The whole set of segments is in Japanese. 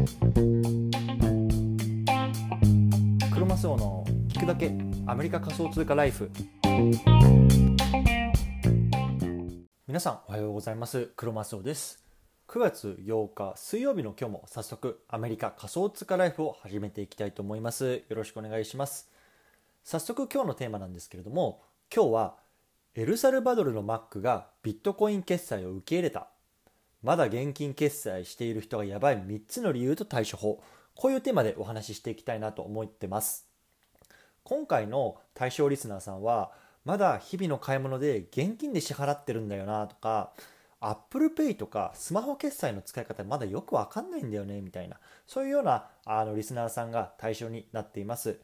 クロマスオの聞くだけアメリカ仮想通貨ライフ。皆さんおはようございます。クロマスオです。9月8日水曜日の今日も早速アメリカ仮想通貨ライフを始めていきたいと思います。よろしくお願いします。早速今日のテーマなんですけれども今日はエルサルバドルのマックがビットコイン決済を受け入れた。まだ現金決済している人がやばい。3つの理由と対処法。こういうテーマでお話ししていきたいなと思ってます。今回の対象リスナーさんはまだ日々の買い物で現金で支払ってるんだよなとか Apple Pay とかスマホ決済の使い方まだよくわかんないんだよねみたいなそういうようなあのリスナーさんが対象になっています。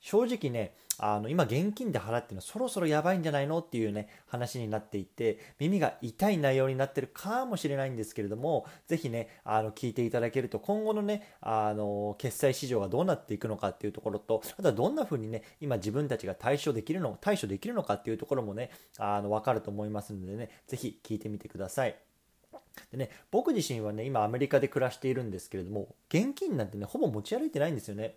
正直ねあの今現金で払ってるのそろそろやばいんじゃないのっていうね話になっていて耳が痛い内容になってるかもしれないんですけれどもぜひねあの聞いていただけると今後のねあの決済市場がどうなっていくのかっていうところとあとはどんな風にね今自分たちが対処できるの対処できるのかっていうところもねあの分かると思いますのでねぜひ聞いてみてください。でね、僕自身はね今アメリカで暮らしているんですけれども現金なんてねほぼ持ち歩いてないんですよね。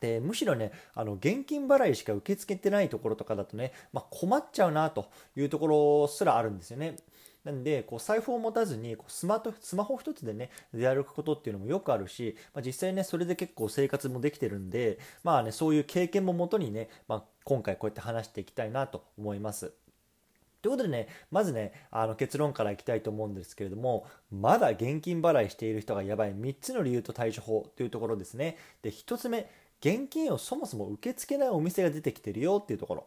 でむしろねあの現金払いしか受け付けてないところとかだとね、まあ、困っちゃうなというところすらあるんですよね。なんでこう財布を持たずにこうスマートスマホ一つでね出歩くことっていうのもよくあるし、まあ、実際ねそれで結構生活もできてるんでまあねそういう経験ももとにね、まあ、今回こうやって話していきたいなと思います。ということでね、まずね、あの結論からいきたいと思うんですけれども、まだ現金払いしている人がやばい3つの理由と対処法というところですね。で、1つ目、現金をそもそも受け付けないお店が出てきてるよっていうところ。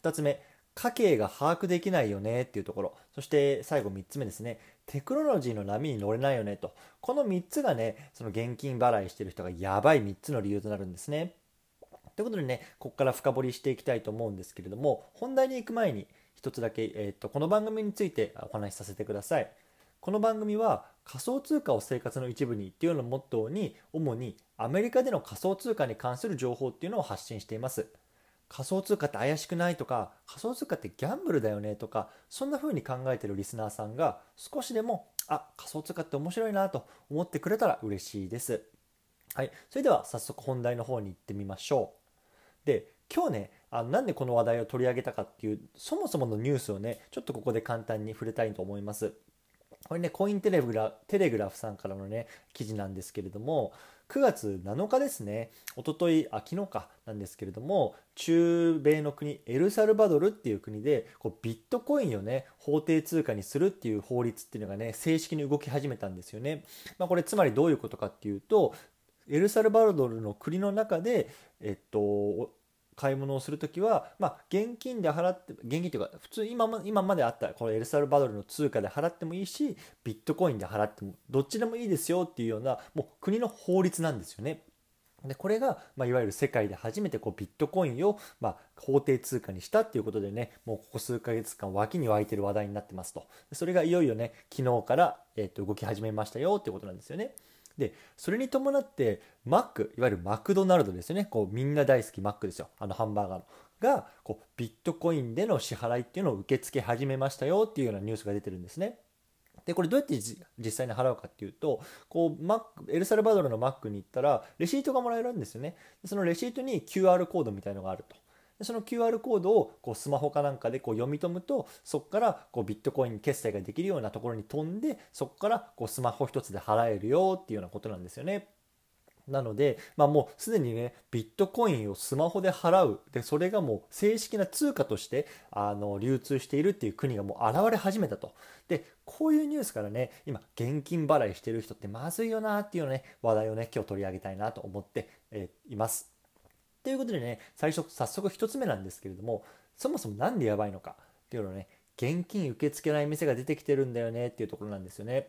2つ目家計が把握できないよねっていうところ。そして最後3つ目ですね。テクノロジーの波に乗れないよねと。この3つがねその現金払いしてる人がやばい3つの理由となるんですね。ということでねここから深掘りしていきたいと思うんですけれども本題に行く前に1つだけ、えー、とこの番組についてお話しさせてください。この番組は仮想通貨を生活の一部にっていうのをモットーに主にアメリカでの仮想通貨に関する情報っていうのを発信しています。仮想通貨って怪しくないとか仮想通貨ってギャンブルだよねとかそんな風に考えてるリスナーさんが少しでもあ仮想通貨って面白いなと思ってくれたら嬉しいです。はい。それでは早速本題の方に行ってみましょう。で今日ねあなんでこの話題を取り上げたかっていうそもそものニュースをねちょっとここで簡単に触れたいと思います。これね、コインテレグラテレグラフさんからのね、記事なんですけれども、9月7日ですね、おととい、あ、昨日かなんですけれども、中米の国、エルサルバドルっていう国で、こうビットコインをね、法定通貨にするっていう法律っていうのがね、正式に動き始めたんですよね。まあ、これ、つまりどういうことかっていうと、エルサルバドルの国の中で、えっと、買い物をするときは、まあ、現金で払って現金というか普通今今まであったこのエルサルバドルの通貨で払ってもいいしビットコインで払ってもどっちでもいいですよっていうようなもう国の法律なんですよね。でこれが、まあ、いわゆる世界で初めてこうビットコインを、まあ、法定通貨にしたっていうことでねもうここ数ヶ月間脇に湧いてる話題になってますとそれがいよいよね昨日から、えー、と動き始めましたよっていうことなんですよね。でそれに伴ってマックいわゆるマクドナルドですよねこうみんな大好きマックですよあのハンバーガーのがこうビットコインでの支払いっていうのを受け付け始めましたよっていうようなニュースが出てるんですね。でこれどうやって実際に払うかっていうとこうマックエルサルバドルのマックに行ったらレシートがもらえるんですよね。そのレシートに QR コードみたいのがあると。その QR コードをこうスマホかなんかでこう読み込むとそこからこうビットコイン決済ができるようなところに飛んでそこからこうスマホ一つで払えるよっていうようなことなんですよね。なので、まあ、もうすでにねビットコインをスマホで払う。でそれがもう正式な通貨としてあの流通しているっていう国がもう現れ始めたと。でこういうニュースからね今現金払いしてる人ってまずいよなっていうね話題をね今日取り上げたいなと思って、えー、います。ということでね、最初、早速1つ目なんですけれども、そもそも何でやばいのかっていうのをね、現金受け付けない店が出てきてるんだよねっていうところなんですよね。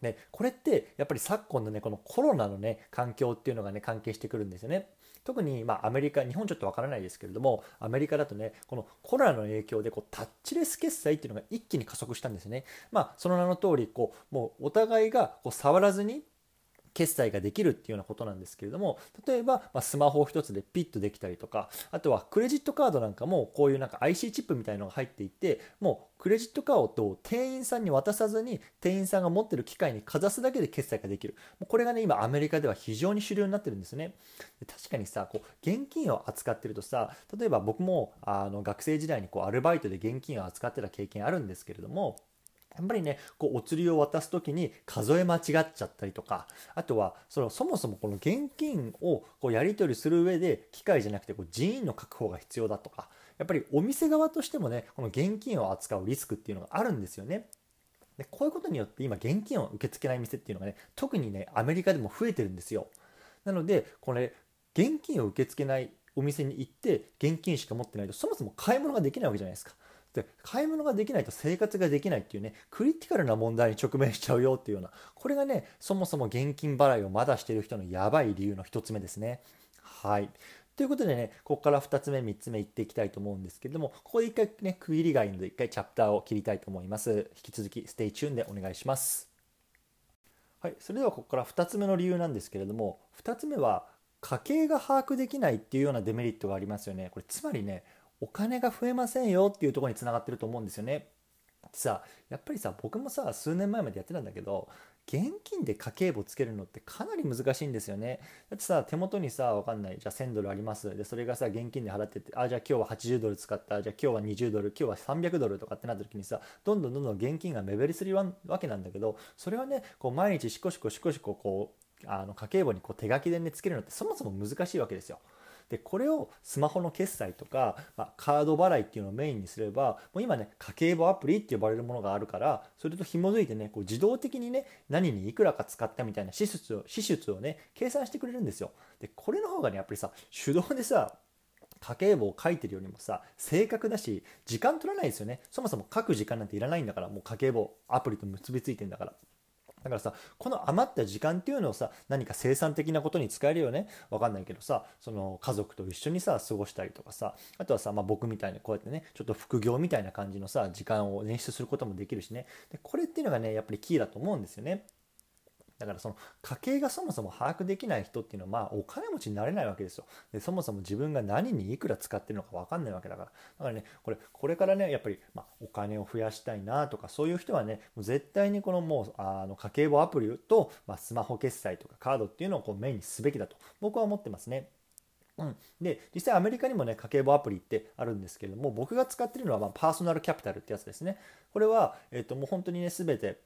で、これってやっぱり昨今のね、このコロナのね、環境っていうのがね、関係してくるんですよね。特に、ま、アメリカ、日本ちょっとわからないですけれども、アメリカだとね、このコロナの影響でこうタッチレス決済っていうのが一気に加速したんですね。まあ、その名の通り、こう、もうお互いがこう触らずに決済ができるっていうようなことなんですけれども例えば、まスマホ1つでピッとできたりとかあとはクレジットカードなんかもこういうなんか IC チップみたいのが入っていてもうクレジットカードを店員さんに渡さずに店員さんが持ってる機械にかざすだけで決済ができる。これがね今アメリカでは非常に主流になってるんですね。確かにさこう現金を扱ってるとさ例えば僕もあの学生時代にこうアルバイトで現金を扱ってた経験あるんですけれどもやっぱりねこうお釣りを渡す時に数え間違っちゃったりとかあとはそのそもそもこの現金をこうやり取りする上で機械じゃなくてこう人員の確保が必要だとかやっぱりお店側としてもねこの現金を扱うリスクっていうのがあるんですよね。でこういうことによって今現金を受け付けない店っていうのがね特にねアメリカでも増えてるんですよ。なのでこれ現金を受け付けないお店に行って現金しか持ってないとそもそも買い物ができないわけじゃないですか。で買い物ができないと生活ができないっていうねクリティカルな問題に直面しちゃうよっていうようなこれがねそもそも現金払いをまだしてる人のやばい理由の1つ目ですね。はいということでね、ここから2つ目、3つ目いっていきたいと思うんですけれども、ここで1回ね、区切りがいいので1回チャプターを切りたいと思います。引き続き、 stay tuned でお願いします。はい、それではここから2つ目の理由なんですけれども、2つ目は、家計が把握できないっていうようなデメリットがありますよね。これつまりね、お金が増えませんよっていうとこにつながってると思うんですよね。さやっぱりさ僕もさ数年前までやってたんだけど現金で家計簿つけるのってかなり難しいんですよね。だってさ、手元にさ、わかんない。じゃあ1000ドルあります。で、それがさ、現金で払ってて、あ、じゃあ今日は80ドル使った。じゃあ今日は20ドル、今日は300ドルとかってなった時にさ、どんどんどんどん現金が目減りするわけなんだけど、それはね、こう毎日しこしこしこしここう、あの家計簿にこう手書きでね、つけるのってそもそも難しいわけですよ。でこれをスマホの決済とか、まあ、カード払いっていうのをメインにすればもう今ね家計簿アプリって呼ばれるものがあるからそれと紐づいてねこう自動的にね何にいくらか使ったみたいな支出を支出をね計算してくれるんですよ。でこれの方がねやっぱりさ手動でさ家計簿を書いてるよりもさ正確だし時間取らないですよね。そもそも書く時間なんていらないんだからもう家計簿アプリと結びついてんだから。だからさこの余った時間っていうのをさ何か生産的なことに使えるよね？分かんないけどさその家族と一緒にさ過ごしたりとかさあとはさ、まあ、僕みたいにこうやってねちょっと副業みたいな感じのさ時間を捻出することもできるしねでこれっていうのがねやっぱりキーだと思うんですよね。だからその家計がそもそも把握できない人っていうのはまあお金持ちになれないわけですよ。でそもそも自分が何にいくら使ってるのか分かんないわけだから。だからね、これこれからね、やっぱり、まあ、お金を増やしたいなとかそういう人はね、もう絶対にこのもうあの家計簿アプリと、まあ、スマホ決済とかカードっていうのをこうメインにすべきだと僕は思ってますね。うん、で実際アメリカにもね家計簿アプリってあるんですけれども僕が使ってるのは、まあ、パーソナルキャピタルってやつですねこれは、えっともう本当にね全て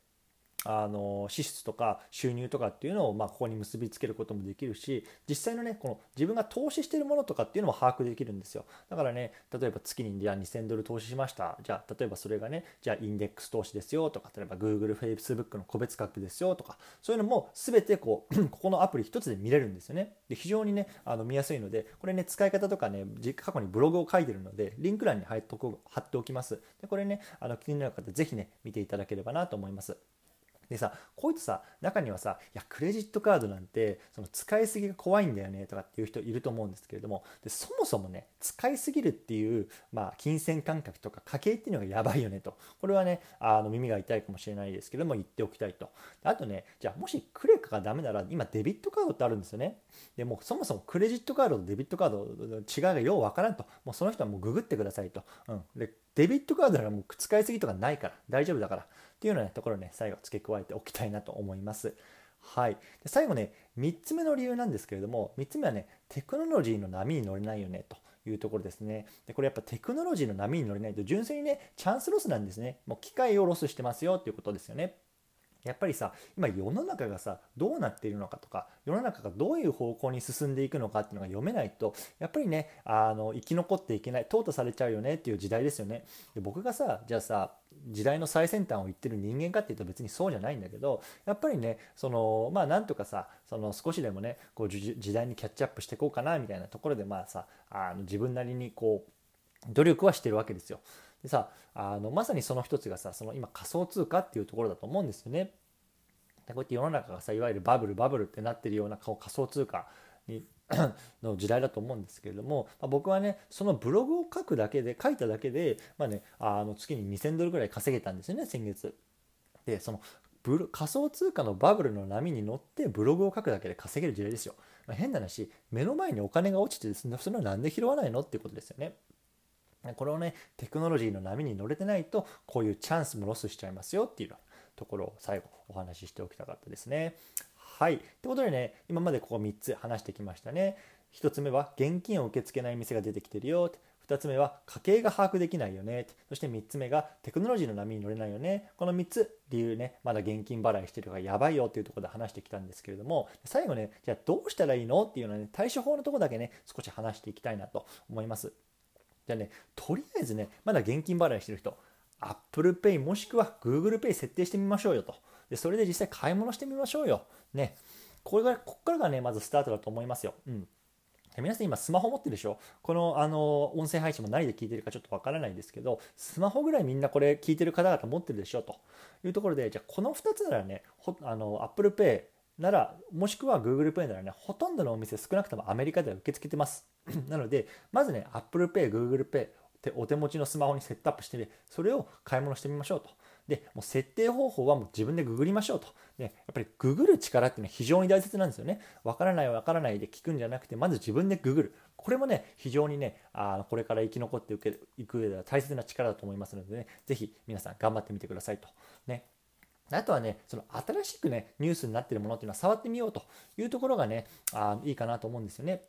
あの支出とか収入とかっていうのをまここに結びつけることもできるし実際のねこの自分が投資してるものとかっていうのも把握できるんですよ。だからね例えば月にじゃあ2000ドル投資しました。じゃあ例えばそれがねじゃあインデックス投資ですよとか例えば Google、Facebook の個別価格ですよとかそういうのも全てこう ここのアプリ1つで見れるんですよね。で非常にねあの見やすいのでこれね使い方とかね過去にブログを書いてるのでリンク欄に貼っておきます。でこれねあの気になる方ぜひね見ていただければなと思います。でさこいつさ中にはさいやクレジットカードなんてその使いすぎが怖いんだよねとかっていう人いると思うんですけれどもでそもそもね使いすぎるっていう、まあ、金銭感覚とか家計っていうのがやばいよねと。これはねあの耳が痛いかもしれないですけども言っておきたいと。あとねじゃあもしクレカがダメなら今デビットカードってあるんですよね。でもそもそもクレジットカードとデビットカードの違いがようわからんと。もうその人はもうググってくださいと、うん、でデビットカードならもう使いすぎとかないから大丈夫だから。っていうような、ところね、最後付け加えておきたいなと思います。はい。で最後ね、3つ目の理由なんですけれども、3つ目はね、テクノロジーの波に乗れないよねと。いうところですね。で、これやっぱテクノロジーの波に乗れないと純粋にね、チャンスロスなんですね。もう機械をロスしてますよっていうことですよね。やっぱりさ今世の中がさどうなっているのかとか世の中がどういう方向に進んでいくのかっていうのが読めないとやっぱりねあの生き残っていけない淘汰されちゃうよねっていう時代ですよねで僕がさじゃあさ時代の最先端を言ってる人間かっていうと別にそうじゃないんだけどやっぱりねそのまあなんとかさその少しでもねこう時代にキャッチアップしていこうかなみたいなところでまあさあの自分なりにこう努力はしてるわけですよ。でさあのまさにその一つがさその今仮想通貨っていうところだと思うんですよね。でこうやって世の中がさいわゆるバブルバブルってなってるような仮想通貨に の時代だと思うんですけれども、まあ、僕はねそのブログを書くだけで書いただけで、まあね、あの月に2000ドルぐらい稼げたんですよね先月。でそのブロ仮想通貨のバブルの波に乗ってブログを書くだけで稼げる時代ですよ。まあ、変な話、目の前にお金が落ちて、それはなんで拾わないのっていうことですよね。これをね、テクノロジーの波に乗れてないと、こういうチャンスもロスしちゃいますよっていうところを最後お話ししておきたかったですね。はい。ということでね、今までここ3つ話してきましたね。1つ目は現金を受け付けない店が出てきてるよ。2つ目は家計が把握できないよね。そして3つ目がテクノロジーの波に乗れないよね。この3つ理由ね、まだ現金払いしてるからやばいよっていうところで話してきたんですけれども、最後ね、じゃあどうしたらいいのっていうのはね、対処法のところだけね、少し話していきたいなと思います。じゃあね、とりあえずね、まだ現金払いしてる人、Apple Pay もしくは Google Pay 設定してみましょうよと。でそれで実際買い物してみましょうよ。ね。これが、こっからがね、まずスタートだと思いますよ。うん。皆さん今スマホ持ってるでしょ？このあの音声配信も何で聞いてるかちょっとわからないんですけどスマホぐらいみんなこれ聞いてる方々持ってるでしょというところでじゃあこの2つならねあの Apple Pay ならもしくは Google Pay ならねほとんどのお店少なくともアメリカでは受け付けてます なのでまずね Apple Pay、Google Pay お手持ちのスマホにセットアップして、ね、それを買い物してみましょうとでもう設定方法はもう自分でググりましょうと。でやっぱりググる力っていうのは非常に大切なんですよね。わからないわからないで聞くんじゃなくて、まず自分でググる。これもね、非常にね、あのこれから生き残っていく上では大切な力だと思いますのでね、ぜひ皆さん頑張ってみてくださいと。ね、あとはね、その新しくね、ニュースになってるものっていうのは触ってみようというところがね、あいいかなと思うんですよね。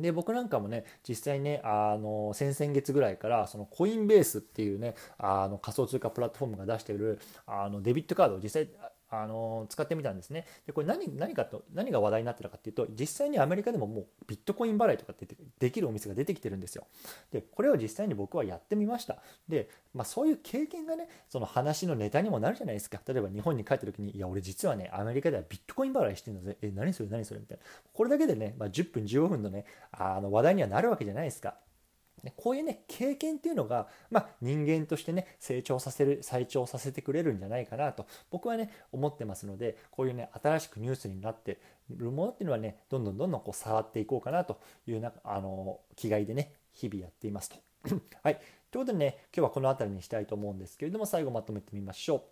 で僕なんかもね実際ねあの先々月ぐらいからそのコインベースっていうねあの仮想通貨プラットフォームが出しているあのデビットカードを実際あの使ってみたんですね。でこれ何何かと何が話題になってたかっていうと実際にアメリカでももうビットコイン払いとかってできるお店が出てきてるんですよ。でこれを実際に僕はやってみました。で、まあ、そういう経験がねその話のネタにもなるじゃないですか。例えば日本に帰った時にいや俺実はねアメリカではビットコイン払いしてるんだぜ。え何それ何それみたいな。これだけでね、まあ、10分15分のねあの話題にはなるわけじゃないですか。こういうね経験っていうのが、まあ、人間としてね成長させる再長させてくれるんじゃないかなと僕はね思ってますのでこういうね新しくニュースになってるものっていうのはねどんどんどんどんこう触っていこうかなというなあの気概でね日々やっていますと。はい、ということでね今日はこの辺りにしたいと思うんですけれども最後まとめてみましょう。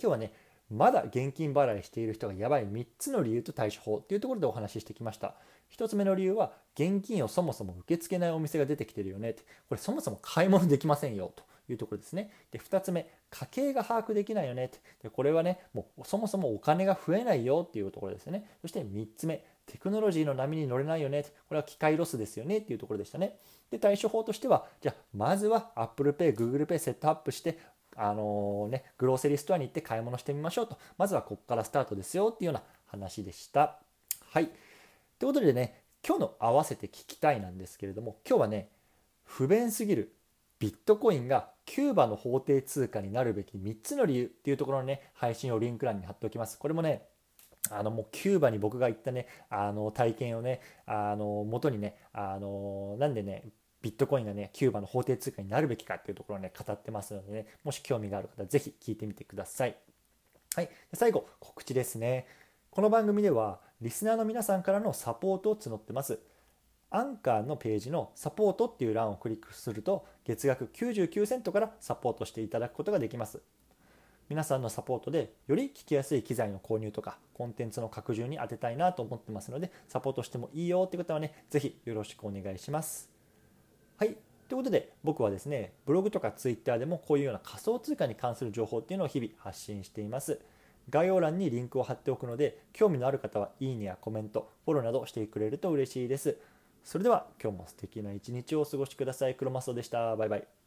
今日はねまだ現金払いしている人がやばい3つの理由と対処法っていうところでお話ししてきました。1つ目の理由は現金をそもそも受け付けないお店が出てきてるよね。ってこれそもそも買い物できませんよというところですね。で2つ目家計が把握できないよね。ってでこれはねもうそもそもお金が増えないよっていうところですね。そして3つ目テクノロジーの波に乗れないよね。これは機械ロスですよねっていうところでしたね。で対処法としてはじゃあまずは Apple Pay、Google Pay セットアップしてあの、ね、グローセリーストアに行って買い物してみましょうと。まずはここからスタートですよっていうような話でした。はい。ということでね、今日の合わせて聞きたいなんですけれども、今日はね、不便すぎるビットコインがキューバの法定通貨になるべき3つの理由っていうところのね、配信をリンク欄に貼っておきます。これもね、あのもうキューバに僕が行ったね、あの体験をね、あの元にね、あのなんでね、ビットコインがね、キューバの法定通貨になるべきかっていうところをね、語ってますのでね、もし興味がある方、ぜひ聞いてみてください。はい。最後、告知ですね。この番組では、リスナーの皆さんからのサポートを募ってます。アンカーのページのサポートっていう欄をクリックすると月額99セントからサポートしていただくことができます。皆さんのサポートでより聞きやすい機材の購入とかコンテンツの拡充に当てたいなと思ってますのでサポートしてもいいよって方はね、ぜひよろしくお願いします。はい。ということで僕はですね、ブログとかツイッターでもこういうような仮想通貨に関する情報っていうのを日々発信しています。概要欄にリンクを貼っておくので、興味のある方はいいねやコメント、フォローなどしてくれると嬉しいです。それでは今日も素敵な一日をお過ごしください。クロマスオでした。バイバイ。